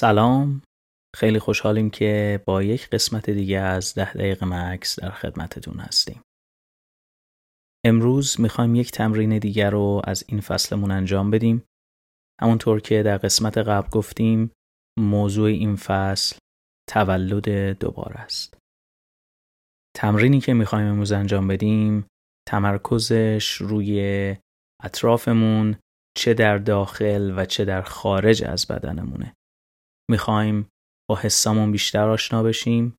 سلام. خیلی خوشحالیم که با یک قسمت دیگه از ده دقیقه مکس در خدمتتون هستیم. امروز می‌خوایم یک تمرین دیگر رو از این فصلمون انجام بدیم. همونطور که در قسمت قبل گفتیم موضوع این فصل تولد دوباره است. تمرینی که می‌خوایم امروز انجام بدیم تمرکزش روی اطرافمون چه در داخل و چه در خارج از بدنمونه. می‌خوایم با حسامون بیشتر آشنا بشیم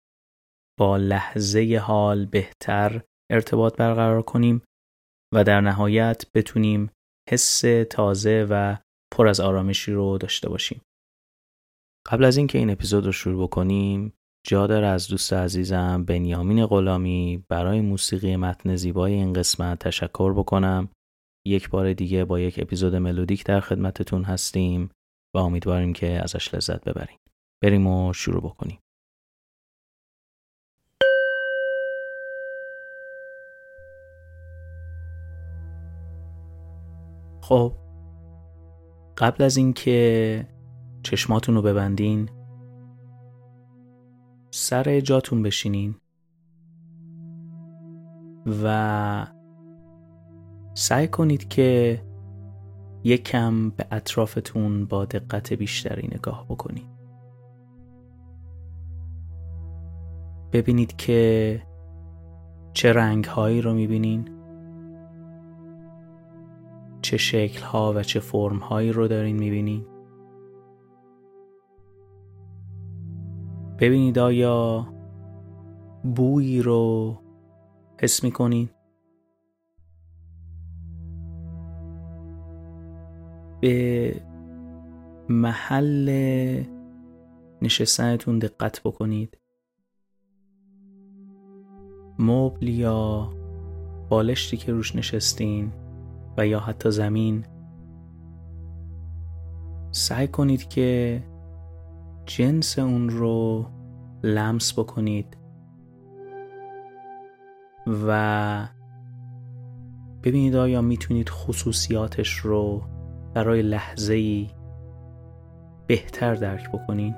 با لحظه حال بهتر ارتباط برقرار کنیم و در نهایت بتونیم حس تازه و پر از آرامشی رو داشته باشیم. قبل از اینکه این اپیزود رو شروع بکنیم جا داره از دوست عزیزم بنیامین غلامی برای موسیقی متن زیبای این قسمت تشکر بکنم. یک بار دیگه با یک اپیزود ملودیک در خدمتتون هستیم. و امیدواریم که ازش لذت ببریم. بریم و شروع بکنیم. خب قبل از اینکه چشماتون رو ببندین سر جاتون بشینین و سعی کنید که یک کم به اطرافتون با دقت بیشتری نگاه بکنید ببینید که چه رنگ هایی رو می‌بینین چه شکل ها و چه فرم هایی رو دارین می‌بینین. ببینید آیا بویی رو حس می‌کنین؟ به محل نشستنتون دقت بکنید. مبل یا بالشتی که روش نشستین و یا حتی زمین سعی کنید که جنس اون رو لمس بکنید و ببینید آیا می‌تونید خصوصیاتش رو برای لحظه ای بهتر درک بکنین.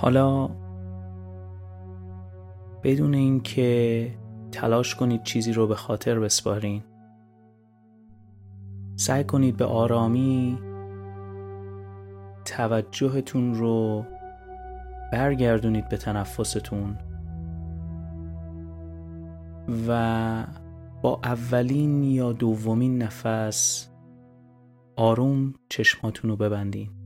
حالا بدون اینکه تلاش کنید چیزی رو به خاطر بسپارین سعی کنید به آرامی توجهتون رو برگردونید به تنفستون و با اولین یا دومین نفس آروم چشماتون رو ببندین.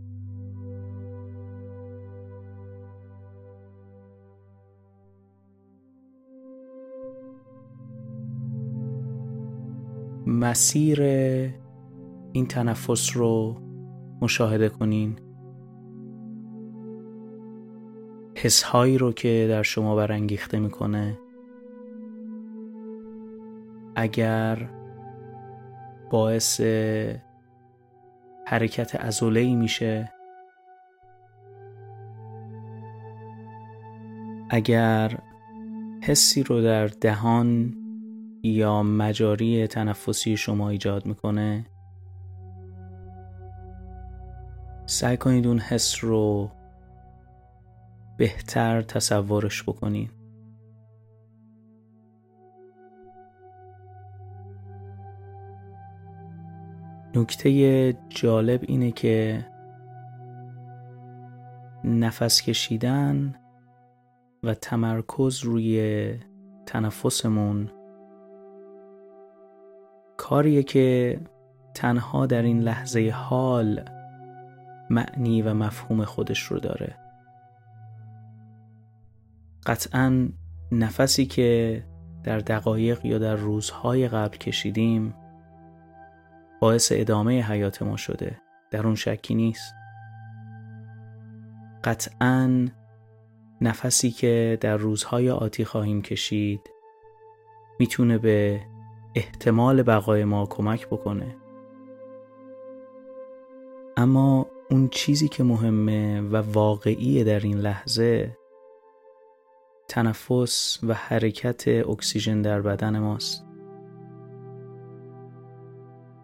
مسیر این تنفس رو مشاهده کنین. حسهایی رو که در شما برانگیخته می‌کنه. اگر باعث حرکت ای میشه. اگر حسی رو در دهان یا مجاری تنفسی شما ایجاد می‌کنه؟ سعی کنید اون حس رو بهتر تصورش بکنید. نکته جالب اینه که نفس کشیدن و تمرکز روی تنفسمون کاریه که تنها در این لحظه حال معنی و مفهوم خودش رو داره. قطعا نفسی که در دقایق یا در روزهای قبل کشیدیم باعث ادامه حیات ما شده. در اون شکی نیست. قطعا نفسی که در روزهای آتی خواهیم کشید می‌تونه به احتمال بقای ما کمک بکنه. اما اون چیزی که مهمه و واقعیه در این لحظه تنفس و حرکت اکسیژن در بدن ماست.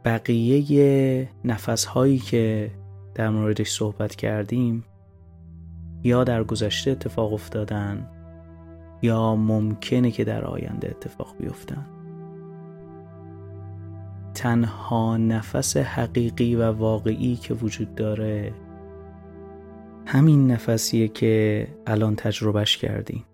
بقیه نفس هایی که در موردش صحبت کردیم یا در گذشته اتفاق افتادن یا ممکنه که در آینده اتفاق بیفتن. تنها نفس حقیقی و واقعی که وجود داره همین نفسیه که الان تجربهش کردیم.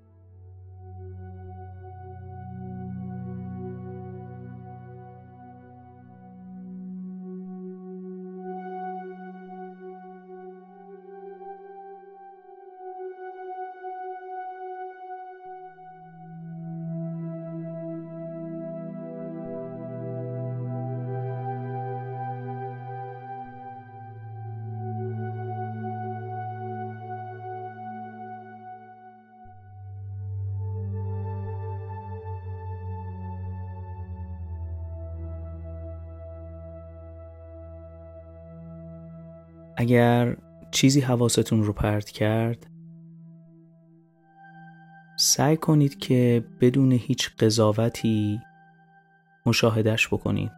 اگر چیزی حواستون رو پرت کرد سعی کنید که بدون هیچ قضاوتی مشاهدش بکنید.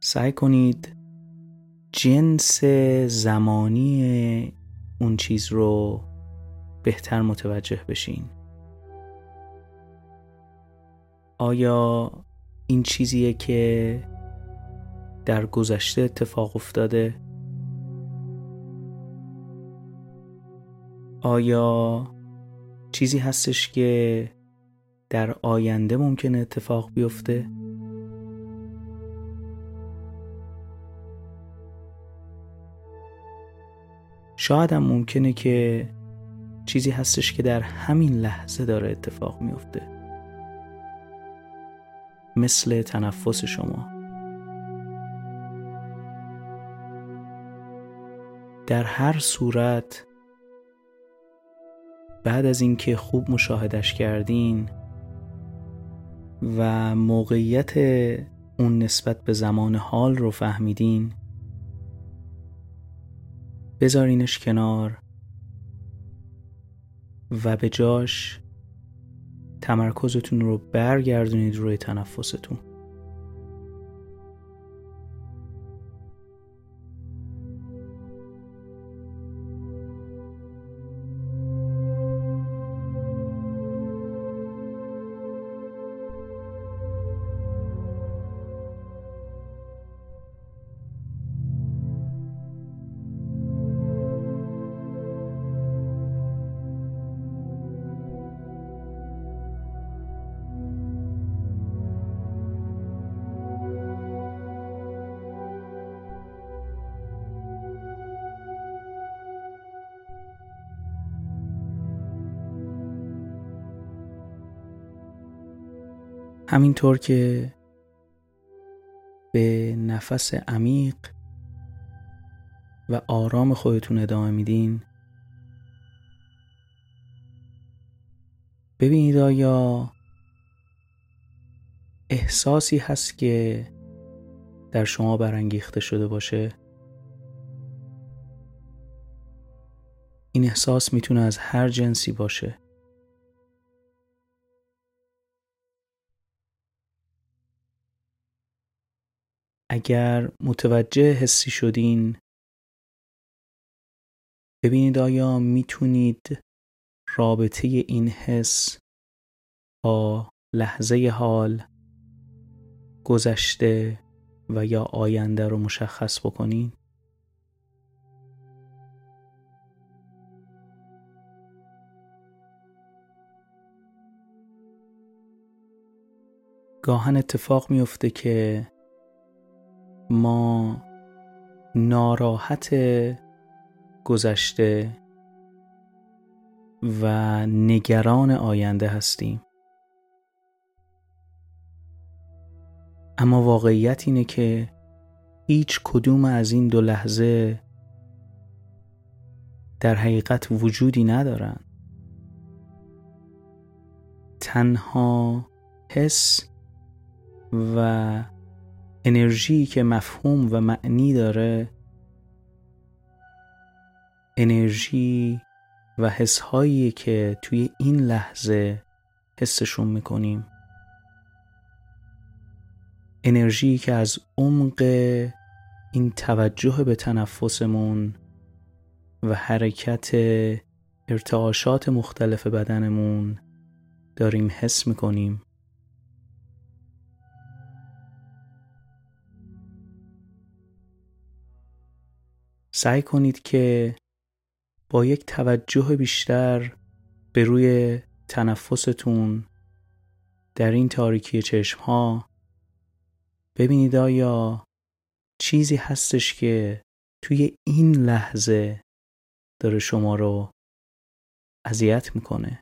سعی کنید جنس زمانی اون چیز رو بهتر متوجه بشین. آیا این چیزیه که در گذشته اتفاق افتاده. آیا چیزی هستش که در آینده ممکنه اتفاق بیفته؟ شاید هم ممکنه که چیزی هستش که در همین لحظه داره اتفاق میفته مثل تنفس شما. در هر صورت. بعد از اینکه خوب مشاهدش کردین و موقعیت اون نسبت به زمان حال رو فهمیدین بذارینش کنار و به جاش تمرکزتون رو برگردونید روی تنفستون. همینطور که به نفس عمیق و آرام خودتون ادامه میدین. ببینید آیا احساسی هست که در شما برانگیخته شده باشه؟ این احساس می‌تونه از هر جنسی باشه. اگر متوجه حسی شدین. ببینید آیا می‌تونید رابطه این حس با لحظه حال گذشته و یا آینده رو مشخص بکنین؟ گاهن اتفاق میفته که ما ناراحت گذشته و نگران آینده هستیم. اما واقعیت اینه که هیچ کدوم از این دو لحظه در حقیقت وجودی ندارند تنها حس و انرژی که مفهوم و معنی داره انرژی و حسهایی که توی این لحظه حسشون می‌کنیم. انرژی که از عمق این توجه به تنفسمون و حرکت ارتعاشات مختلف بدنمون داریم حس می‌کنیم. سعی کنید که با یک توجه بیشتر به روی تنفستون در این تاریکی چشم ها ببینید آیا چیزی هستش که توی این لحظه داره شما رو اذیت می‌کنه.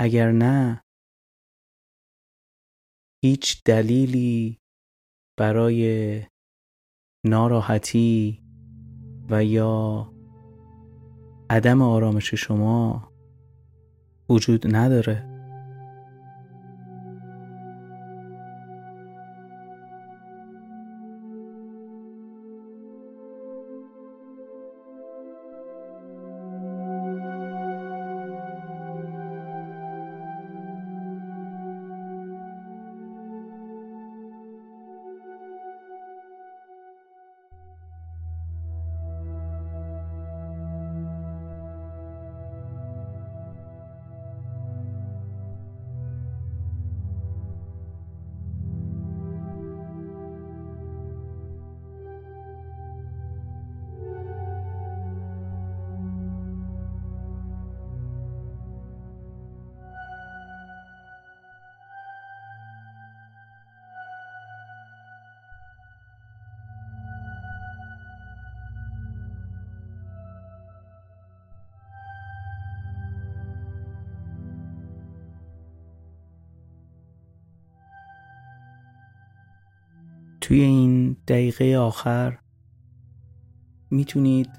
اگر نه هیچ دلیلی برای ناراحتی و یا عدم آرامش شما وجود نداره. توی این دقیقه آخر می‌تونید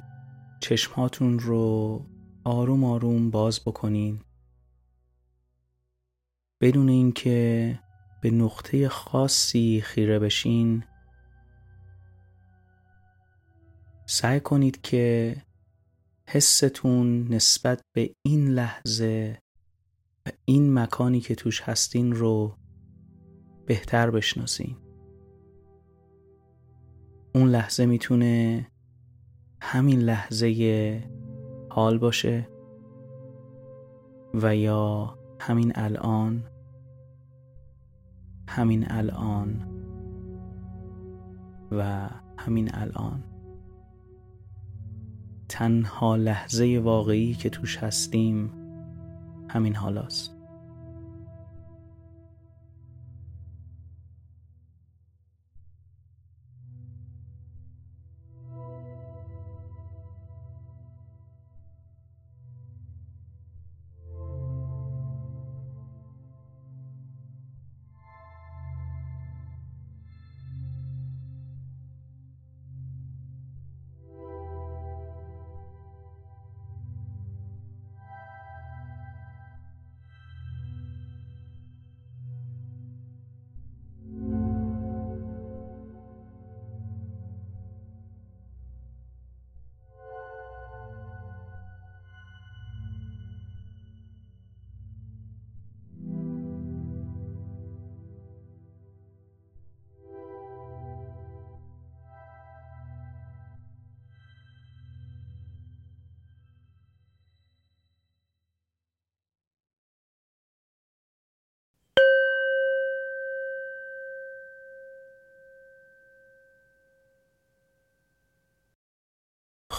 چشمهاتون رو آروم آروم باز بکنین. بدون اینکه به نقطه خاصی خیره بشین سعی کنید که حستون نسبت به این لحظه و این مکانی که توش هستین رو بهتر بشناسین. اون لحظه می‌تونه همین لحظه حال باشه و یا همین الان همین الان و همین الان. تنها لحظه واقعی که توش هستیم همین حالاست.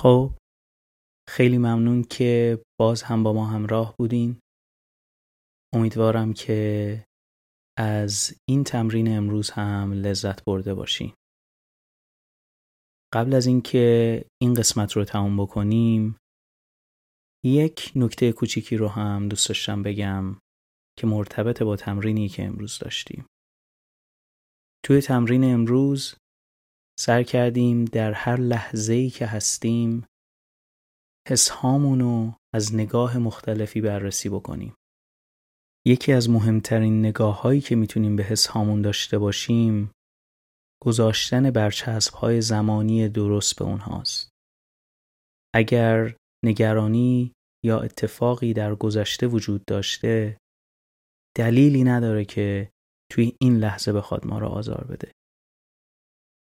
خب خیلی ممنون که باز هم با ما همراه بودین امیدوارم که از این تمرین امروز هم لذت برده باشین قبل از اینکه این قسمت رو تموم بکنیم یک نکته کوچیکی رو هم دوست داشتم بگم که مرتبط با تمرینی که امروز داشتیم. توی تمرین امروز سر کردیم در هر لحظه‌ای که هستیم حسهامونو از نگاه مختلفی بررسی بکنیم. یکی از مهمترین نگاه هایی که می‌تونیم به حس هامون داشته باشیم گذاشتن برچسب های زمانی درست به اونهاست. اگر نگرانی یا اتفاقی در گذشته وجود داشته دلیلی نداره که توی این لحظه بخواد ما را آزار بده.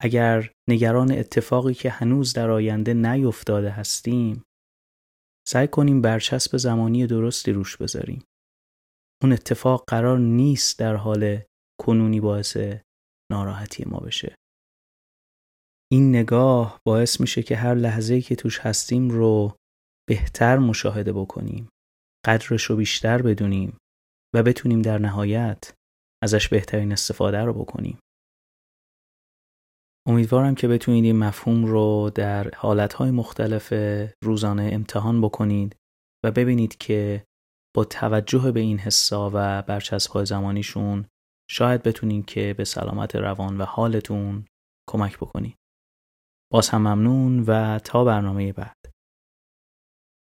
اگر نگران اتفاقی که هنوز در آینده نیفتاده هستیم سعی کنیم برچسب زمانی درستی روش بذاریم. اون اتفاق قرار نیست در حال کنونی باعث ناراحتی ما بشه. این نگاه باعث میشه که هر لحظه‌ای که توش هستیم رو بهتر مشاهده بکنیم. قدرش رو بیشتر بدونیم و بتونیم در نهایت ازش بهترین استفاده رو بکنیم. امیدوارم که بتونید این مفهوم رو در حالتهای مختلف روزانه امتحان بکنید و ببینید که با توجه به این حسا و برچسب‌های زمانیشون شاید بتونین که به سلامت روان و حالتون کمک بکنید. باز هم ممنون و تا برنامه بعد.